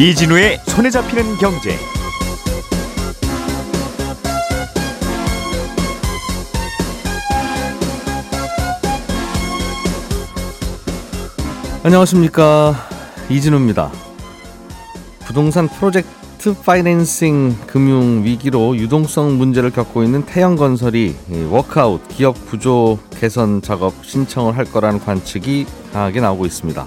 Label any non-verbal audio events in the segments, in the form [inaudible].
이진우의 손에 잡히는 경제. 안녕하십니까 이진우입니다. 부동산 프로젝트 파이낸싱 금융 위기로 유동성 문제를 겪고 있는 태영건설이 워크아웃 기업 구조 개선 작업 신청을 할 거라는 관측이 강하게 나오고 있습니다.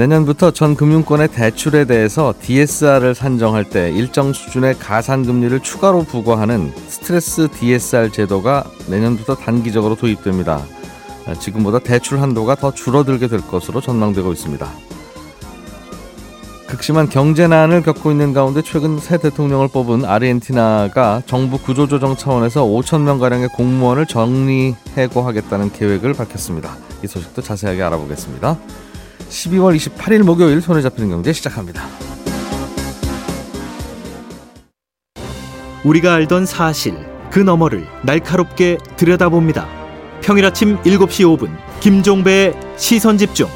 내년부터 전 금융권의 대출에 대해서 DSR을 산정할 때 일정 수준의 가산금리를 추가로 부과하는 스트레스 DSR 제도가 내년부터 단기적으로 도입됩니다. 지금보다 대출 한도가 더 줄어들게 될 것으로 전망되고 있습니다. 극심한 경제난을 겪고 있는 가운데 최근 새 대통령을 뽑은 아르헨티나가 정부 구조조정 차원에서 5천 명 가량의 공무원을 정리 해고하겠다는 계획을 밝혔습니다. 이 소식도 자세하게 알아보겠습니다. 12월 28일 목요일 손에 잡히는 경제 시작합니다. 우리가 알던 사실 그 너머를 날카롭게 들여다봅니다. 평일 아침 7시 5분 김종배의 시선 집중.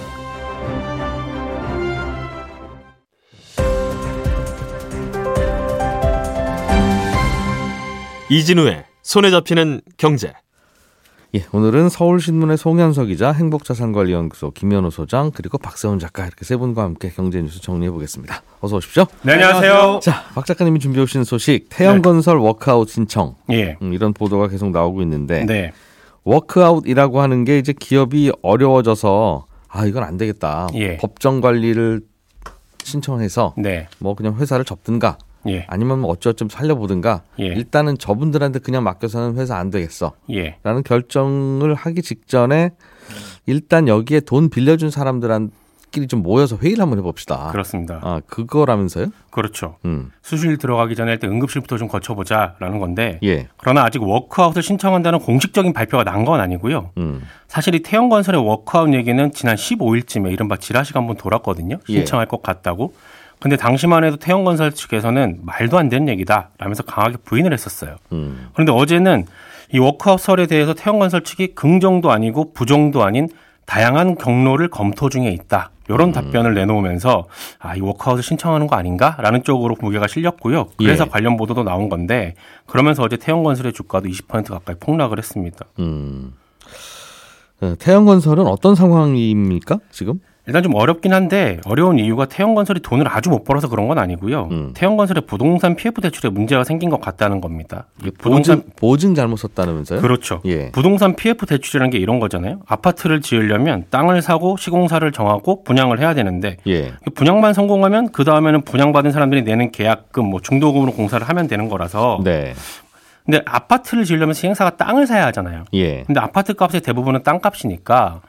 이진우의 손에 잡히는 경제. 예, 오늘은 서울신문의 송현석 기자, 행복자산관리연구소 김현우 소장, 그리고 박세훈 작가 이렇게 세 분과 함께 경제 뉴스 정리해 보겠습니다. 어서 오십시오. 네, 안녕하세요. 자, 박 작가님이 준비해 오신 소식, 태영건설 네. 워크아웃 신청. 예. 음, 이런 보도가 계속 나오고 있는데, 네. 워크아웃이라고 하는 게 이제 기업이 어려워져서 아 이건 안 되겠다. 예. 법정 관리를 신청해서 네. 뭐 그냥 회사를 접든가 예. 아니면 뭐 어쩌 좀 살려보든가 예. 일단은 저분들한테 그냥 맡겨서는 회사 안 되겠어. 예. 라는 결정을 하기 직전에 일단 여기에 돈 빌려준 사람들끼리 좀 모여서 회의를 한번 해봅시다. 그렇습니다. 아 그거라면서요? 그렇죠. 음. 수술 들어가기 전에 일단 응급실부터 좀 거쳐보자라는 건데. 예. 그러나 아직 워크아웃을 신청한다는 공식적인 발표가 난 건 아니고요. 음. 사실 이 태영건설의 워크아웃 얘기는 지난 15일쯤에 이른바 지라시가 한번 돌았거든요. 예. 신청할 것 같다고. 근데 당시만 해도 태영건설 측에서는 말도 안 되는 얘기다 라면서 강하게 부인을 했었어요. 음. 그런데 어제는 이 워크아웃설에 대해서 태영건설 측이 긍정도 아니고 부정도 아닌 다양한 경로를 검토 중에 있다. 이런 음. 답변을 내놓으면서 아, 이 워크아웃을 신청하는 거 아닌가라는 쪽으로 무게가 실렸고요. 그래서 예. 관련 보도도 나온 건데 그러면서 어제 태영건설의 주가도 20% 가까이 폭락을 했습니다. 음. 어, 태영건설은 어떤 상황입니까 지금? 일단 좀 어렵긴 한데 어려운 이유가 태영건설이 돈을 아주 못 벌어서 그런 건 아니고요. 음. 태영건설의 부동산 PF 대출에 문제가 생긴 것 같다는 겁니다. 이게 보증 보증 잘못 썼다면서요? 그렇죠. 예. 부동산 PF 대출이라는 게 이런 거잖아요. 아파트를 지으려면 땅을 사고 시공사를 정하고 분양을 해야 되는데 예. 분양만 성공하면 그 다음에는 분양받은 사람들이 내는 계약금, 뭐 중도금으로 공사를 하면 되는 거라서. 네. 근데 아파트를 지으려면 시행사가 땅을 사야 하잖아요. 예. 근데 아파트 값의 대부분은 땅값이니까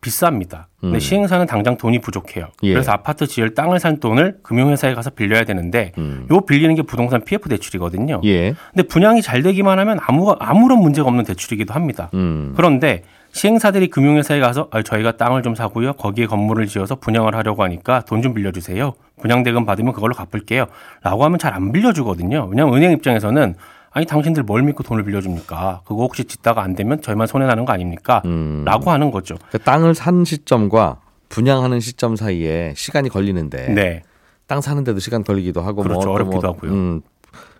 비쌉니다. 근데 음. 시행사는 당장 돈이 부족해요. 예. 그래서 아파트 지을 땅을 산 돈을 금융회사에 가서 빌려야 되는데 음. 요 빌리는 게 부동산 PF 대출이거든요. 예. 근데 분양이 잘 되기만 하면 아무 아무런 문제가 없는 대출이기도 합니다. 음. 그런데 시행사들이 금융회사에 가서 아, 저희가 땅을 좀 사고요. 거기에 건물을 지어서 분양을 하려고 하니까 돈 좀 빌려주세요. 분양 대금 받으면 그걸로 갚을게요. 라고 하면 잘 안 빌려주거든요. 왜냐하면 은행 입장에서는 아니 당신들 뭘 믿고 돈을 빌려줍니까? 그거 혹시 짓다가 안 되면 저희만 손해 나는 거 아닙니까? 음. 라고 하는 거죠. 그 땅을 산 시점과 분양하는 시점 사이에 시간이 걸리는데 네. 땅 사는데도 시간 걸리기도 하고 그렇죠. 또 어렵기도 하고요. 음,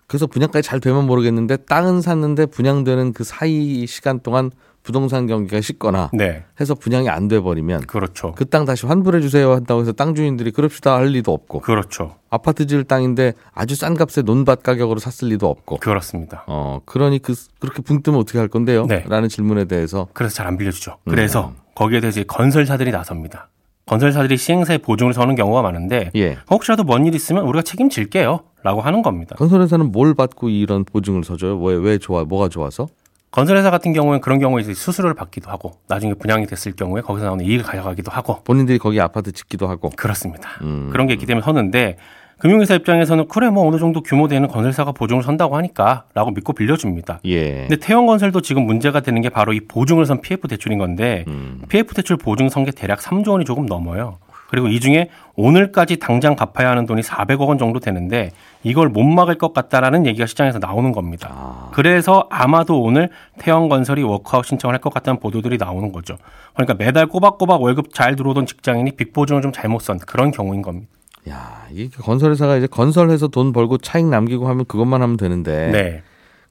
그래서 분양까지 잘 되면 모르겠는데 땅은 샀는데 분양되는 그 사이 시간 동안 부동산 경기가 식거나 네. 해서 분양이 안 돼 버리면 그렇죠. 그 땅 다시 환불해 주세요 한다고 해서 땅 주인들이 그럽시다 할 리도 없고 그렇죠. 아파트 지을 땅인데 아주 싼 값에 논밭 가격으로 샀을 리도 없고 그렇습니다. 어 그러니 그 그렇게 붕 뜨면 어떻게 할 건데요? 네. 라는 질문에 대해서 그래서 잘 안 빌려주죠. 음. 그래서 거기에 대해서 건설사들이 나섭니다. 건설사들이 시행사에 보증을 서는 경우가 많은데 예 혹시라도 뭔 일 있으면 우리가 책임질게요. 라고 하는 겁니다. 건설회사는 뭘 받고 이런 보증을 서줘요? 왜 왜 좋아 뭐가 좋아서? 건설회사 같은 경우에는 그런 경우에 이제 수수료를 받기도 하고 나중에 분양이 됐을 경우에 거기서 나오는 이익을 가져가기도 하고 본인들이 거기 아파트 짓기도 하고 그렇습니다. 음. 그런 게 있기 때문에 서는데 금융회사 입장에서는 그래 뭐 어느 정도 규모 되는 건설사가 보증을 선다고 하니까 라고 믿고 빌려줍니다. 예. 근데 태영건설도 지금 문제가 되는 게 바로 이 보증을 선 PF 대출인 건데 음. PF 대출 보증 선게 대략 3조 원이 조금 넘어요. 그리고 이 중에 오늘까지 당장 갚아야 하는 돈이 400억 원 정도 되는데 이걸 못 막을 것 같다라는 얘기가 시장에서 나오는 겁니다. 아. 그래서 아마도 오늘 태영건설이 워크아웃 신청을 할 것 같다는 보도들이 나오는 거죠. 그러니까 매달 꼬박꼬박 월급 잘 들어오던 직장인이 빅보증을 좀 잘못 선 그런 경우인 겁니다. 야, 이게 건설회사가 이제 건설해서 돈 벌고 차익 남기고 하면 그것만 하면 되는데 네.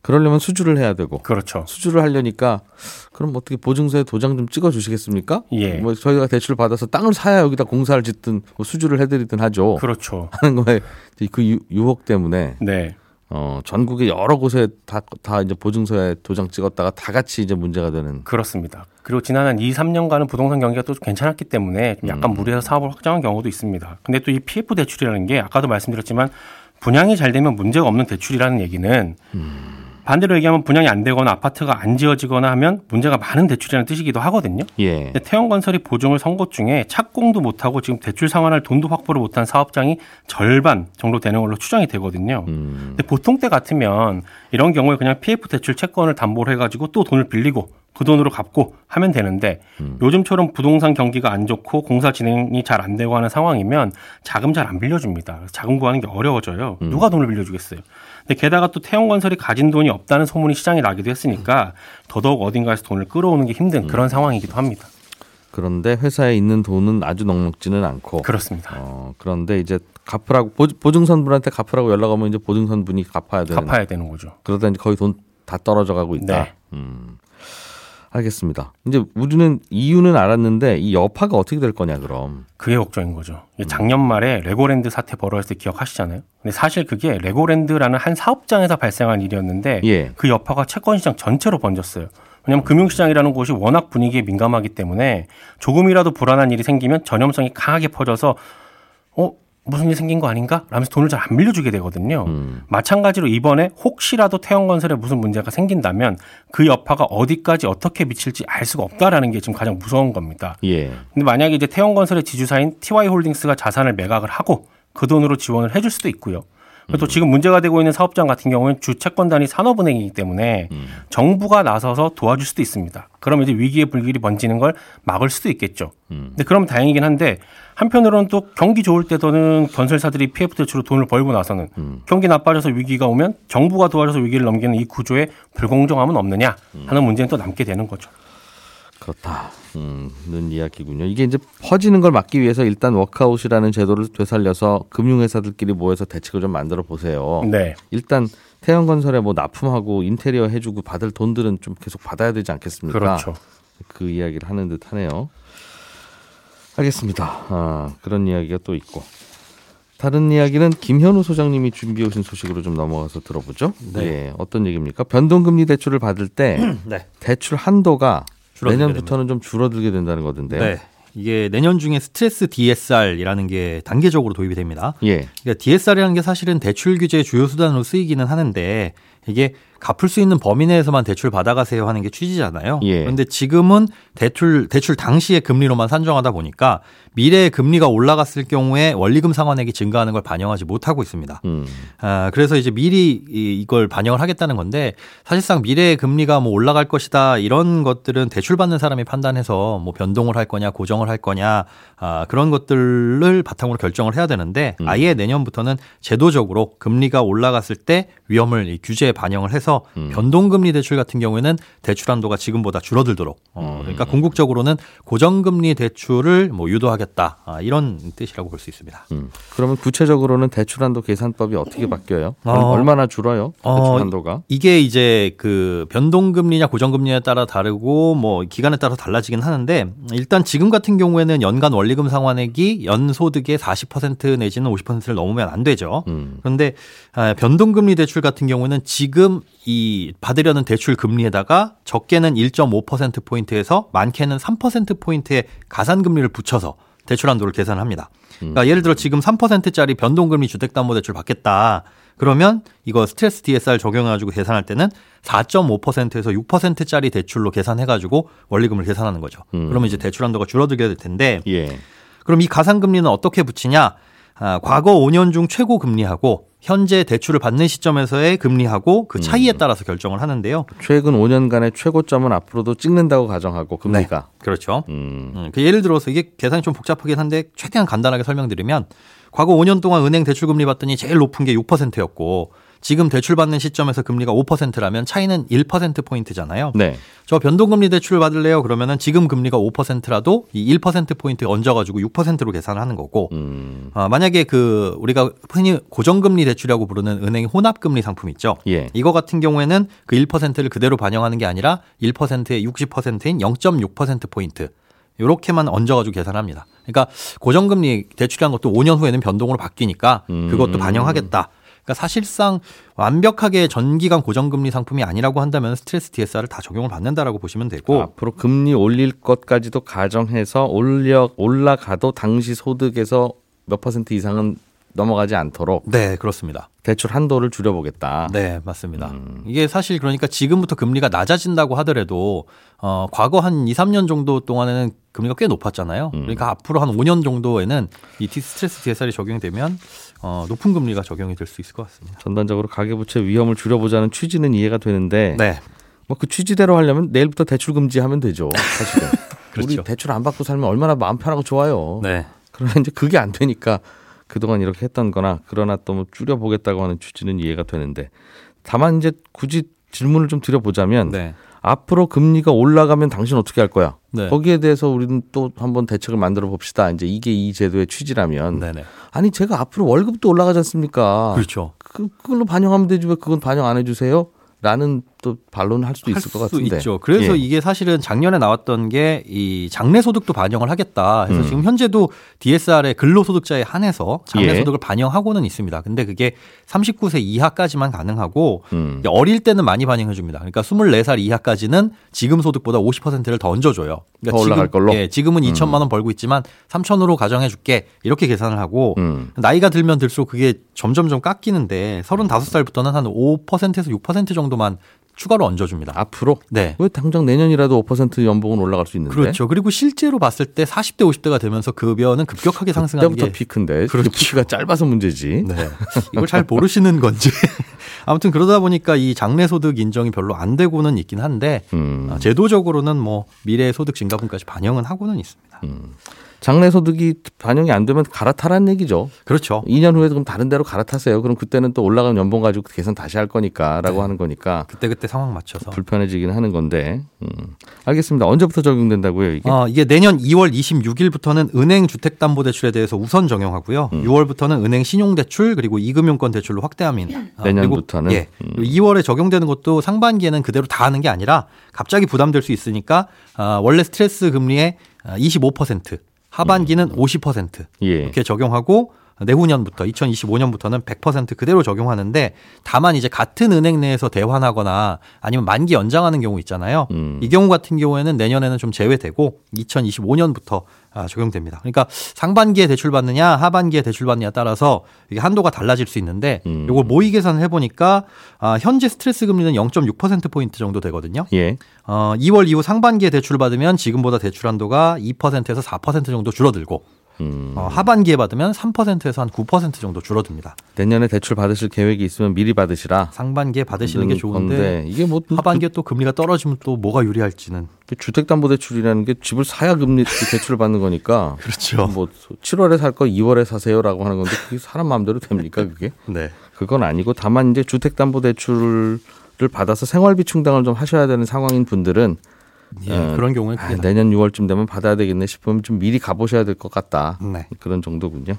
그러려면 수주를 해야 되고 그렇죠. 수주를 하려니까 그럼 어떻게 보증서에 도장 좀 찍어 주시겠습니까? 예. 뭐 저희가 대출 받아서 땅을 사야 여기다 공사를 짓든 뭐 수주를 해드리든 하죠. 그렇죠. [laughs] 하는 거에 그 유- 유혹 때문에 네. 어 전국의 여러 곳에 다 다 이제 보증서에 도장 찍었다가 다 같이 이제 문제가 되는. 그렇습니다. 그리고 지난 한 2, 3년간은 부동산 경기가 또 괜찮았기 때문에 좀 약간 무리해서 사업을 확장한 경우도 있습니다. 근데 또 이 PF 대출이라는 게 아까도 말씀드렸지만 분양이 잘 되면 문제가 없는 대출이라는 얘기는 반대로 얘기하면 분양이 안 되거나 아파트가 안 지어지거나 하면 문제가 많은 대출이라는 뜻이기도 하거든요. 예. 근데 태형건설이 보증을 선곳 중에 착공도 못하고 지금 대출 상환할 돈도 확보를 못한 사업장이 절반 정도 되는 걸로 추정이 되거든요. 음. 근데 보통 때 같으면 이런 경우에 그냥 PF 대출 채권을 담보로 해가지고 또 돈을 빌리고 그 돈으로 갚고 하면 되는데 요즘처럼 부동산 경기가 안 좋고 공사 진행이 잘 안 되고 하는 상황이면 자금 잘 안 빌려줍니다. 자금 구하는 게 어려워져요. 누가 돈을 빌려주겠어요. 근데 게다가 또 태영건설이 가진 돈이 없다는 소문이 시장에 나기도 했으니까 더더욱 어딘가에서 돈을 끌어오는 게 힘든 그런 상황이기도 합니다. 그런데 회사에 있는 돈은 아주 넉넉지는 않고. 그렇습니다. 어 그런데 이제 갚으라고 보- 보증선 분한테 갚으라고 연락 오면 이제 보증선 분이 갚아야 되는. 갚아야 되는 거죠. 그러다 이제 거의 돈 다 떨어져 가고 있다. 네. 음. 알겠습니다. 이제 우리는 이유는 알았는데 이 여파가 어떻게 될 거냐 그럼. 그게 걱정인 거죠. 이게 작년 말에 레고랜드 사태 벌어졌을 때 기억하시잖아요. 근데 사실 그게 레고랜드라는 한 사업장에서 발생한 일이었는데 예. 그 여파가 채권 시장 전체로 번졌어요. 왜냐하면 금융시장이라는 곳이 워낙 분위기에 민감하기 때문에 조금이라도 불안한 일이 생기면 전염성이 강하게 퍼져서 어 무슨 일 생긴 거 아닌가? 라면서 돈을 잘 안 빌려주게 되거든요. 음. 마찬가지로 이번에 혹시라도 태형건설에 무슨 문제가 생긴다면 그 여파가 어디까지 어떻게 미칠지 알 수가 없다라는 게 지금 가장 무서운 겁니다. 예. 근데 만약에 이제 태형건설의 지주사인 TY홀딩스가 자산을 매각을 하고 그 돈으로 지원을 해줄 수도 있고요. 그리고 또 지금 문제가 되고 있는 사업장 같은 경우는 주 채권단이 산업은행이기 때문에 정부가 나서서 도와줄 수도 있습니다. 그러면 이제 위기의 불길이 번지는 걸 막을 수도 있겠죠. 근데 그러면 다행이긴 한데 한편으로는 또 경기 좋을 때도는 건설사들이 PF 대출로 돈을 벌고 나서는 경기 나빠져서 위기가 오면 정부가 도와줘서 위기를 넘기는 이 구조에 불공정함은 없느냐 하는 문제는 또 남게 되는 거죠. 그렇다는 이야기군요. 이게 이제 퍼지는 걸 막기 위해서 일단 워크아웃이라는 제도를 되살려서 금융회사들끼리 모여서 대책을 좀 만들어 보세요. 네. 일단 태양건설에 뭐 납품하고 인테리어 해주고 받을 돈들은 좀 계속 받아야 되지 않겠습니까? 그렇죠. 그 이야기를 하는 듯 하네요. 알겠습니다. 아, 그런 이야기가 또 있고. 다른 이야기는 김현우 소장님이 준비해 오신 소식으로 좀 넘어가서 들어보죠. 네. 예, 어떤 얘기입니까? 변동금리 대출을 받을 때 [clears throat] 네. 대출 한도가 내년부터는 좀 줄어들게 된다는 거던데요. 네. 이게 내년 중에 스트레스 DSR이라는 게 단계적으로 도입이 됩니다. 예. 그러니까 DSR이라는 게 사실은 대출 규제의 주요 수단으로 쓰이기는 하는데 이게 갚을 수 있는 범위 내에서만 대출 받아가세요 하는 게 취지잖아요. 예. 그런데 지금은 대출 대출 당시의 금리로만 산정하다 보니까 미래의 금리가 올라갔을 경우에 원리금 상환액이 증가하는 걸 반영하지 못하고 있습니다. 음. 아, 그래서 이제 미리 이- 이걸 반영을 하겠다는 건데 사실상 미래의 금리가 뭐 올라갈 것이다 이런 것들은 대출 받는 사람이 판단해서 뭐 변동을 할 거냐 고정을 할 거냐 아, 그런 것들을 바탕으로 결정을 해야 되는데 아예 내년부터는 제도적으로 금리가 올라갔을 때 위험을 이 규제에 반영을 해서 변동금리 대출 같은 경우에는 대출 한도가 지금보다 줄어들도록 어, 그러니까 궁극적으로는 고정금리 대출을 뭐 유도하겠다 아, 이런 뜻이라고 볼 수 있습니다. 음. 그러면 구체적으로는 대출 한도 계산법이 어떻게 바뀌어요? 어. 얼마나 줄어요? 대출 어, 한도가? 이게 이제 그 변동금리냐 고정금리에 따라 다르고 뭐 기간에 따라 달라지긴 하는데 일단 지금 같은 경우에는 연간 원리금 상환액이 연소득의 40% 내지는 50%를 넘으면 안 되죠. 음. 그런데 아, 변동금리 대출 같은 경우는 지금 이 받으려는 대출 금리에다가 적게는 1.5% 포인트에서 많게는 3% 포인트의 가산 금리를 붙여서 대출 한도를 계산합니다. 그러니까 예를 들어 지금 3%짜리 변동금리 주택담보대출 받겠다. 그러면 이거 스트레스 DSR 적용해가지고 계산할 때는 4.5%에서 6%짜리 대출로 계산해가지고 원리금을 계산하는 거죠. 그러면 이제 대출 한도가 줄어들게 될 텐데 예. 그럼 이 가산금리는 어떻게 붙이냐? 아, 과거 5년 중 최고 금리하고 현재 대출을 받는 시점에서의 금리하고 그 차이에 따라서 결정을 하는데요. 최근 5년간의 최고점은 앞으로도 찍는다고 가정하고 금리가. 그렇죠. 음. 음, 그 예를 들어서 이게 계산이 좀 복잡하긴 한데 최대한 간단하게 설명드리면 과거 5년 동안 은행 대출 금리 받더니 제일 높은 게 6%였고 지금 대출받는 시점에서 금리가 5%라면 차이는 1% 포인트잖아요. 네. 저 변동금리 대출을 받을래요? 그러면은 지금 금리가 5%라도 이 1% 포인트 얹어가지고 6%로 계산을 하는 거고, 음. 아, 만약에 그 우리가 흔히 고정금리 대출이라고 부르는 은행 혼합금리 상품 있죠. 예. 이거 같은 경우에는 그 1%를 그대로 반영하는 게 아니라 1%의 60%인 0.6% 포인트. 요렇게만 얹어가지고 계산합니다. 그러니까 고정금리 대출이란 것도 5년 후에는 변동으로 바뀌니까 그것도 음. 반영하겠다. 그러니까 사실상 완벽하게 전기간 고정금리 상품이 아니라고 한다면 스트레스 DSR을 다 적용을 받는다라고 보시면 되고 앞으로 금리 올릴 것까지도 가정해서 올려 올라가도 당시 소득에서 몇 퍼센트 이상은 넘어가지 않도록 네 그렇습니다. 대출 한도를 줄여보겠다. 네, 맞습니다. 음. 이게 사실 그러니까 지금부터 금리가 낮아진다고 하더라도 어 과거 한 2, 3년 정도 동안에는 금리가 꽤 높았잖아요. 음. 그러니까 앞으로 한 5년 정도에는 이 티- 스트레스 DSR이 적용되면 어 높은 금리가 적용이 될 수 있을 것 같습니다. 전반적으로 가계부채 위험을 줄여보자는 취지는 이해가 되는데 네. 뭐 그 취지대로 하려면 내일부터 대출 금지하면 되죠. 사실은. [laughs] 그렇죠. 우리 대출 안 받고 살면 얼마나 마음 편하고 좋아요. 네. 그러나 이제 그게 안 되니까 그동안 이렇게 했던 거나 그러나 또 뭐 줄여보겠다고 하는 취지는 이해가 되는데 다만 이제 굳이 질문을 좀 드려보자면 네. 앞으로 금리가 올라가면 당신 어떻게 할 거야? 네. 거기에 대해서 우리는 또 한번 대책을 만들어 봅시다. 이제 이게 이 제도의 취지라면 네, 네. 아니 제가 앞으로 월급도 올라가지 않습니까? 그렇죠. 그, 그걸로 반영하면 되지 왜 그건 반영 안 해주세요? 라는 또 반론을 할 수도 있을 것 같은데. 있죠. 그래서 예. 이게 사실은 작년에 나왔던 게 이 장래 소득도 반영을 하겠다. 해서 음. 지금 현재도 DSR의 근로소득자에 한해서 장래 예. 소득을 반영하고는 있습니다. 근데 그게 39세 이하까지만 가능하고 음. 어릴 때는 많이 반영해 줍니다. 그러니까 24살 이하까지는 지금 소득보다 50%를 더 얹어줘요. 그러니까 더 올라갈 지금, 걸로? 예, 지금은 2천만 원 벌고 있지만 3천으로 가정해 줄게 이렇게 계산을 하고 음. 나이가 들면 들수록 그게 점점점 깎이는데 35살부터는 한 5%에서 6% 정도만 추가로 얹어줍니다. 앞으로 네. 왜 당장 내년이라도 5% 연봉은 올라갈 수 있는데? 그렇죠. 그리고 실제로 봤을 때 40대, 50대가 되면서 급여는 급격하게 상승하는 그때부터 게 피크인데 그렇죠. 그 피크가 짧아서 문제지. 네. 이걸 잘 모르시는 건지. [laughs] 아무튼 그러다 보니까 이 장래 소득 인정이 별로 안 되고는 있긴 한데 음. 아, 제도적으로는 뭐 미래 소득 증가분까지 반영은 하고는 있습니다. 장래 소득이 반영이 안 되면 갈아타라는 얘기죠. 그렇죠. 2년 후에 그럼 다른 데로 갈아타세요. 그럼 그때는 또 올라간 연봉 가지고 계산 다시 할 거니까라고 네. 하는 거니까 그때 그때 상황 맞춰서. 불편해지긴 하는 건데. 음. 알겠습니다. 언제부터 적용된다고요, 이게? 어, 이게 내년 2월 26일부터는 은행 주택담보대출에 대해서 우선 적용하고요. 음. 6월부터는 은행 신용대출 그리고 이금융권 대출로 확대합니다. 아, 내년부터는? 그리고, 예. 음. 그리고 2월에 적용되는 것도 상반기에는 그대로 다 하는 게 아니라 갑자기 부담될 수 있으니까 아, 원래 스트레스 금리의 아, 25% 하반기는 50% 예. 이렇게 적용하고 내후년부터 2025년부터는 100% 그대로 적용하는데 다만 이제 같은 은행 내에서 대환하거나 아니면 만기 연장하는 경우 있잖아요. 음. 이 경우 같은 경우에는 내년에는 좀 제외되고 2025년부터 아, 적용됩니다. 그러니까 상반기에 대출 받느냐 하반기에 대출 받느냐 따라서 이게 한도가 달라질 수 있는데 음. 요걸 모의 계산을 해보니까 아, 현재 스트레스 금리는 0.6% 포인트 정도 되거든요. 예. 어, 2월 이후 상반기에 대출을 받으면 지금보다 대출 한도가 2%에서 4% 정도 줄어들고 음. 어, 하반기에 받으면 3%에서 한 9% 정도 줄어듭니다. 내년에 대출 받으실 계획이 있으면 미리 받으시라. 상반기에 받으시는 게 좋은데 건데 이게 뭐 하반기에 또 금리가 떨어지면 또 뭐가 유리할지는 그 주택담보대출이라는 게 집을 사야 금리 그 대출을 받는 거니까. [laughs] 그렇죠. 뭐 7월에 살 거 2월에 사세요라고 하는 건데 그게 사람 마음대로 됩니까 그게? [laughs] 네. 그건 아니고 다만 이제 주택담보대출을 받아서 생활비 충당을 좀 하셔야 되는 상황인 분들은 예, 어, 그런 경우에 아, 내년 6월쯤 되면 받아야 되겠네 싶으면 좀 미리 가보셔야 될 것 같다. 네. 그런 정도군요.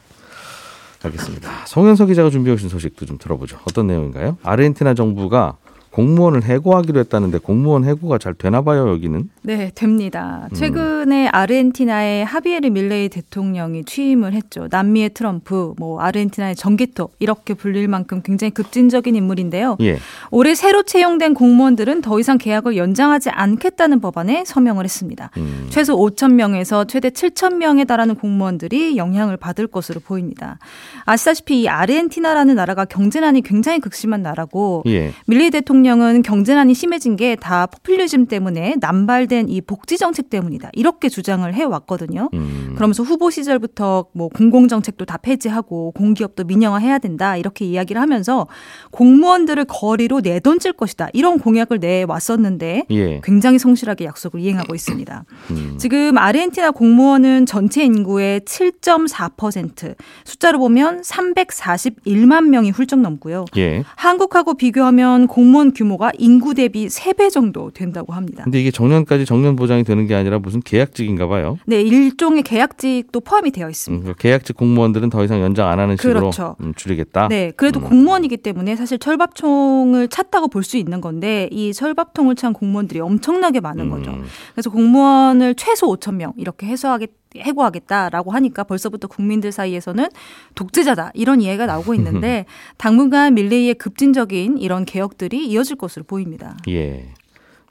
알겠습니다. 송현석 기자가 준비해 오신 소식도 좀 들어보죠. 어떤 내용인가요? 아르헨티나 정부가 공무원을 해고하기로 했다는데 공무원 해고가 잘 되나 봐요, 여기는. 네, 됩니다. 최근에 아르헨티나의 하비에르 밀레이 대통령이 취임을 했죠. 남미의 트럼프, 뭐 아르헨티나의 전기토 이렇게 불릴 만큼 굉장히 급진적인 인물인데요. 예. 올해 새로 채용된 공무원들은 더 이상 계약을 연장하지 않겠다는 법안에 서명을 했습니다. 음. 최소 5천 명에서 최대 7천 명에 달하는 공무원들이 영향을 받을 것으로 보입니다. 아시다시피 이 아르헨티나라는 나라가 경제난이 굉장히 극심한 나라고 예. 밀리 대통령 은 경제난이 심해진 게 다 포퓰리즘 때문에 남발된 이 복지 정책 때문이다. 이렇게 주장을 해 왔거든요. 음. 그러면서 후보 시절부터 뭐 공공 정책도 다 폐지하고 공기업도 민영화해야 된다 이렇게 이야기를 하면서 공무원들을 거리로 내던질 것이다 이런 공약을 내 왔었는데 예. 굉장히 성실하게 약속을 이행하고 있습니다. 음. 지금 아르헨티나 공무원은 전체 인구의 7.4% 숫자로 보면 341만 명이 훌쩍 넘고요. 예. 한국하고 비교하면 공무원 규모가 인구 대비 3배 정도 된다고 합니다. 근데 이게 정년까지 정년 보장이 되는 게 아니라 무슨 계약직인가 봐요. 네, 일종의 계약직도 포함이 되어 있습니다. 음, 계약직 공무원들은 더 이상 연장 안 하는 식으로 그렇죠. 음, 줄이겠다. 네, 그래도 음. 공무원이기 때문에 사실 철밥통을 찼다고 볼 수 있는 건데 이 철밥통을 찬 공무원들이 엄청나게 많은 거죠. 음. 그래서 공무원을 최소 5천 명 이렇게 해소하겠 해고하겠다라고 하니까 벌써부터 국민들 사이에서는 독재자다 이런 이해가 나오고 있는데 [laughs] 당분간 밀레이의 급진적인 이런 개혁들이 이어질 것으로 보입니다. 예.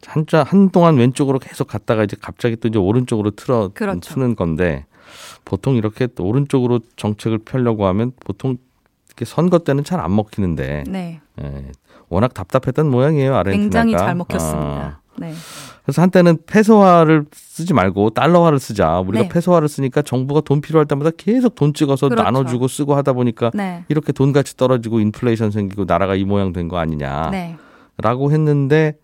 한자 한동안 왼쪽으로 계속 갔다가 이제 갑자기 또 이제 오른쪽으로 틀어 그렇죠. 트는 건데 보통 이렇게 또 오른쪽으로 정책을 펴려고 하면 보통 이렇게 선거 때는 잘 안 먹히는데 네, 예. 워낙 답답했던 모양이에요 아르헨티나가. 굉장히 잘 아. 먹혔습니다. 네, 그래서 한때는 페소화를 쓰지 말고 달러화를 쓰자. 우리가 네. 페소화를 쓰니까 정부가 돈 필요할 때마다 계속 돈 찍어서 그렇죠. 나눠주고 쓰고 하다 보니까 네, 이렇게 돈 가치 떨어지고 인플레이션 생기고 나라가 이 모양 된 거 아니냐라고 네. 했는데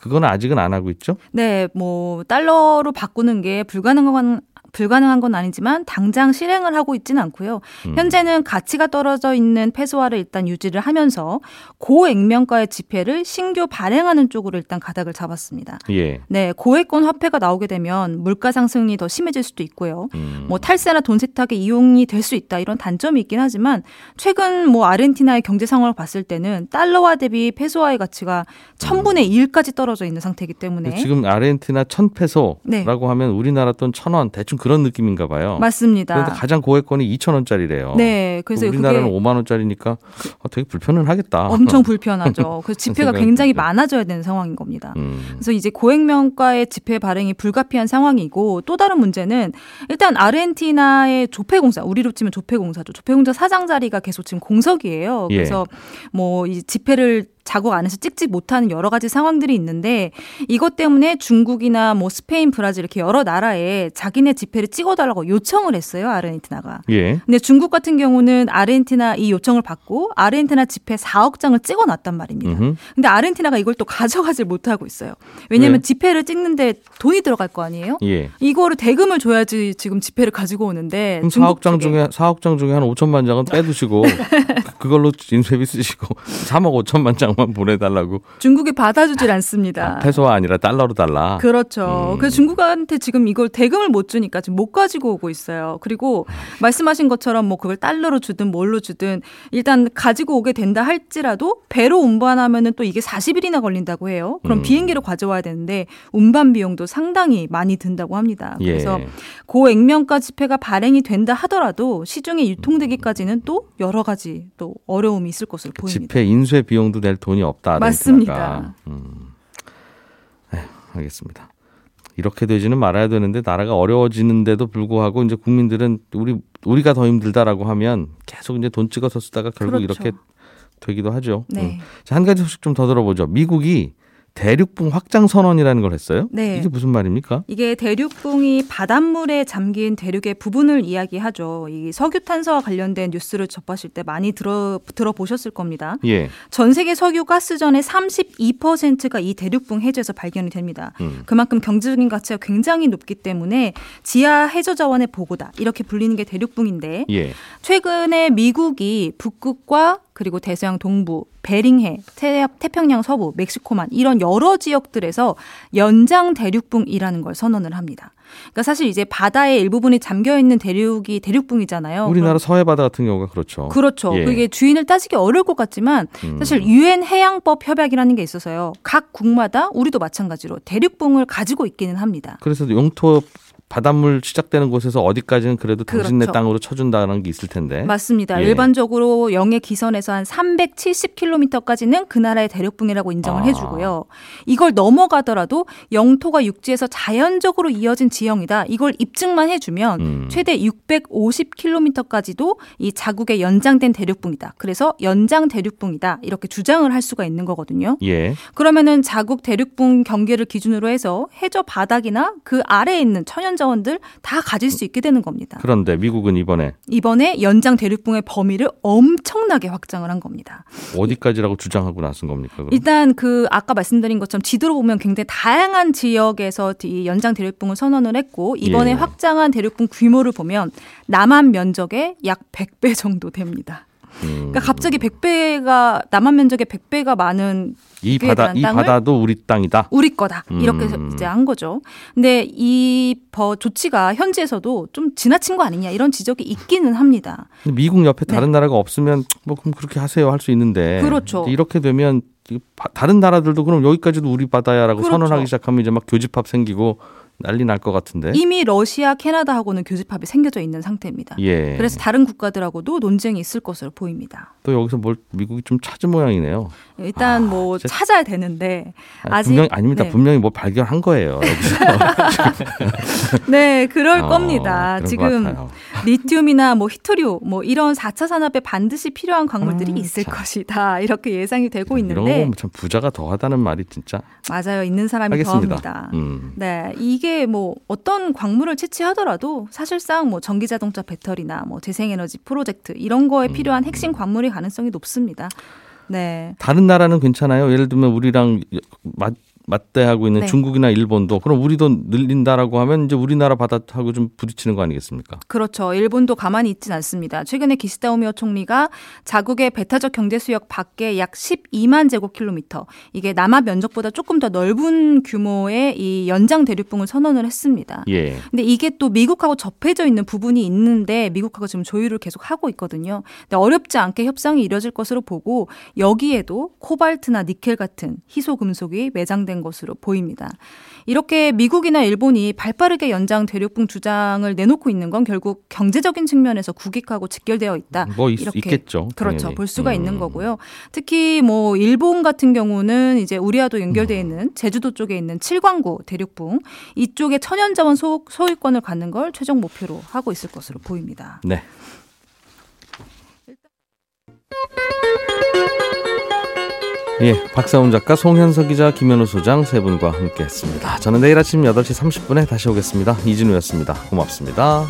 그건 아직은 안 하고 있죠. 네, 뭐 달러로 바꾸는 게 불가능한 불가능한 건 아니지만 당장 실행을 하고 있지는 않고요. 음. 현재는 가치가 떨어져 있는 페소화를 일단 유지를 하면서 고액면가의 지폐를 신규 발행하는 쪽으로 일단 가닥을 잡았습니다. 예. 네, 고액권 화폐가 나오게 되면 물가 상승이 더 심해질 수도 있고요. 음. 뭐 탈세나 돈 세탁에 이용이 될 수 있다 이런 단점이 있긴 하지만 최근 뭐 아르헨티나의 경제 상황을 봤을 때는 달러화 대비 페소화의 가치가 천분의 1까지 떨어져 있는 상태이기 때문에 지금 아르헨티나 천 페소라고 네. 하면 우리나라 돈천원 대충 그런 느낌인가 봐요. 맞습니다. 그런데 가장 고액권이 2천 원짜리래요. 네, 그래서 우리나라는 그게 5만 원짜리니까 어, 되게 불편은 하겠다. 엄청 [laughs] 불편하죠. 그 지폐가 굉장히. 많아져야 되는 상황인 겁니다. 음. 그래서 이제 고액 명가의 지폐 발행이 불가피한 상황이고 또 다른 문제는 일단 아르헨티나의 조폐공사 우리로 치면 조폐공사죠. 조폐공사 사장 자리가 계속 지금 공석이에요. 예. 그래서 뭐이 지폐를 자국 안에서 찍지 못하는 여러 가지 상황들이 있는데 이것 때문에 중국이나 뭐 스페인, 브라질 이렇게 여러 나라에 자기네 지폐를 찍어달라고 요청을 했어요 아르헨티나가. 예. 근데 중국 같은 경우는 아르헨티나 이 요청을 받고 아르헨티나 지폐 4억 장을 찍어놨단 말입니다. 음흠. 근데 아르헨티나가 이걸 또 가져가질 못하고 있어요. 왜냐하면 왜? 지폐를 찍는데 돈이 들어갈 거 아니에요? 예. 이거를 대금을 줘야지 지금 지폐를 가지고 오는데 그럼 중국 4억 장 중에 4억 장 중에 한 5천만 장은 빼두시고 [laughs] 그걸로 인쇄비 쓰시고 [laughs] 3억 5천만 장만 보내달라고 중국이 받아주질 않습니다. 아, 페소가 아니라 달러로 달라. 그렇죠. 음. 그래서 중국한테 지금 이걸 대금을 못 주니까 지금 못 가지고 오고 있어요. 그리고 말씀하신 것처럼 뭐 그걸 달러로 주든 뭘로 주든 일단 가지고 오게 된다 할지라도 배로 운반하면은 또 이게 40일이나 걸린다고 해요. 그럼 음. 비행기로 가져와야 되는데 운반 비용도 상당히 많이 든다고 합니다. 예. 그래서 고액면가 지폐가 발행이 된다 하더라도 시중에 유통되기까지는 또 여러 가지 또 어려움이 있을 것으로 그 보입니다. 지폐 인쇄 비용도 낼 돈이 없다. 맞습니다. 음. 에휴, 알겠습니다. 이렇게 되지는 말아야 되는데 나라가 어려워지는데도 불구하고 이제 국민들은 우리 우리가 더 힘들다라고 하면 계속 이제 돈 찍어서 쓰다가 결국 그렇죠. 이렇게 되기도 하죠. 네. 음. 자, 한 가지 소식 좀 더 들어보죠. 미국이 대륙붕 확장 선언이라는 걸 했어요. 네. 이게 무슨 말입니까? 이게 대륙붕이 바닷물에 잠긴 대륙의 부분을 이야기하죠. 이 석유 탄소와 관련된 뉴스를 접하실 때 많이 들어 들어보셨을 겁니다. 예. 전 세계 석유 가스전의 32%가 이 대륙붕 해저에서 발견이 됩니다. 음. 그만큼 경제적인 가치가 굉장히 높기 때문에 지하 해저 자원의 보고다 이렇게 불리는 게 대륙붕인데 예. 최근에 미국이 북극과 그리고 대서양 동부, 베링해, 태, 태평양 서부, 멕시코만 이런 여러 지역들에서 연장 대륙붕이라는 걸 선언을 합니다. 그러니까 사실 이제 바다의 일부분이 잠겨 있는 대륙이 대륙붕이잖아요. 우리나라 서해 바다 같은 경우가 그렇죠. 그렇죠. 예. 그게 주인을 따지기 어려울 것 같지만 음. 사실 유엔 해양법 협약이라는 게 있어서요. 각 국마다 우리도 마찬가지로 대륙붕을 가지고 있기는 합니다. 그래서 영토 바닷물 시작되는 곳에서 어디까지는 그래도 당신네 그렇죠. 땅으로 쳐준다는 게 있을 텐데. 맞습니다. 예. 일반적으로 영해 기선에서 한 370km까지는 그 나라의 대륙붕이라고 인정을 아. 해주고요. 이걸 넘어가더라도 영토가 육지에서 자연적으로 이어진 지형이다. 이걸 입증만 해주면 음. 최대 650km까지도 이 자국의 연장된 대륙붕이다. 그래서 연장 대륙붕이다. 이렇게 주장을 할 수가 있는 거거든요. 예. 그러면은 자국 대륙붕 경계를 기준으로 해서 해저 바닥이나 그 아래에 있는 천연 자원들 다 가질 수 있게 되는 겁니다. 그런데 미국은 이번에 이번에 연장 대륙붕의 범위를 엄청나게 확장을 한 겁니다. 어디까지라고 주장하고 나선 겁니까? 그럼? 일단 그 아까 말씀드린 것처럼 지도로 보면 굉장히 다양한 지역에서 이 연장 대륙붕을 선언을 했고 이번에 예. 확장한 대륙붕 규모를 보면 남한 면적의 약 100배 정도 됩니다. 음, 그러니까 갑자기 100배가 남한 면적의 100배가 많은 이 바다 이 바다도 우리 땅이다. 우리 거다 이렇게 음. 이제 한 거죠. 근데 이 버 조치가 현지에서도 좀 지나친 거 아니냐 이런 지적이 있기는 합니다. 미국 옆에 네. 다른 나라가 없으면 뭐 그럼 그렇게 하세요 할 수 있는데 그렇죠. 이렇게 되면 다른 나라들도 그럼 여기까지도 우리 바다야라고 그렇죠. 선언하기 시작하면 이제 막 교집합 생기고 난리 날 것 같은데. 이미 러시아, 캐나다하고는 교집합이 생겨져 있는 상태입니다. 예. 그래서 다른 국가들하고도 논쟁이 있을 것으로 보입니다. 또 여기서 뭘 미국이 좀 찾은 모양이네요. 일단 아, 뭐 진짜- 찾아야 되는데 아니, 아직- 분명히 아닙니다. 네. 분명히 뭐 발견한 거예요. [laughs] 네 그럴 어, 겁니다. 지금. 리튬이나 뭐 히토리오 뭐 이런 4차 산업에 반드시 필요한 광물들이 아, 있을 참. 것이다 이렇게 예상이 되고 이런 거 있는데 보면 참 부자가 더하다는 말이 진짜 맞아요 있는 사람이 하겠습니다. 더합니다. 음. 네, 이게 뭐 어떤 광물을 채취하더라도 사실상 뭐 전기 자동차 배터리나 뭐 재생에너지 프로젝트 이런 거에 필요한 핵심 광물의 가능성이 높습니다. 네. 다른 나라는 괜찮아요. 예를 들면 우리랑 맞 맞대하고 있는 네. 중국이나 일본도 그럼 우리도 늘린다라고 하면 이제 우리나라 바다하고 좀 부딪히는 거 아니겠습니까? 그렇죠. 일본도 가만히 있진 않습니다. 최근에 기시다 오미오 총리가 자국의 배타적 경제 수역 밖에 약 12만 제곱킬로미터, 이게 남한 면적보다 조금 더 넓은 규모의 이 연장 대륙붕을 선언을 했습니다. 예. 근데 이게 또 미국하고 접해져 있는 부분이 있는데 미국하고 지금 조율을 계속 하고 있거든요. 근데 어렵지 않게 협상이 이뤄질 것으로 보고 여기에도 코발트나 니켈 같은 희소 금속이 매장된 것으로 보입니다. 이렇게 미국이나 일본이 발빠르게 연장 대륙붕 주장을 내놓고 있는 건 결국 경제적인 측면에서 국익하고 직결되어 있다. 뭐 있, 이렇게 있겠죠. 그렇죠. 볼 수가 음. 있는 거고요. 특히 뭐 일본 같은 경우는 이제 우리와도 연결되어 있는 제주도 쪽에 있는 칠광구 대륙붕 이쪽에 천연자원 소, 소유권을 갖는 걸 최종 목표로 하고 있을 것으로 보입니다. 네. 예, 박사훈 작가, 송현석 기자, 김현우 소장 세 분과 함께했습니다. 저는 내일 아침 8시 30분에 다시 오겠습니다. 이진우였습니다. 고맙습니다.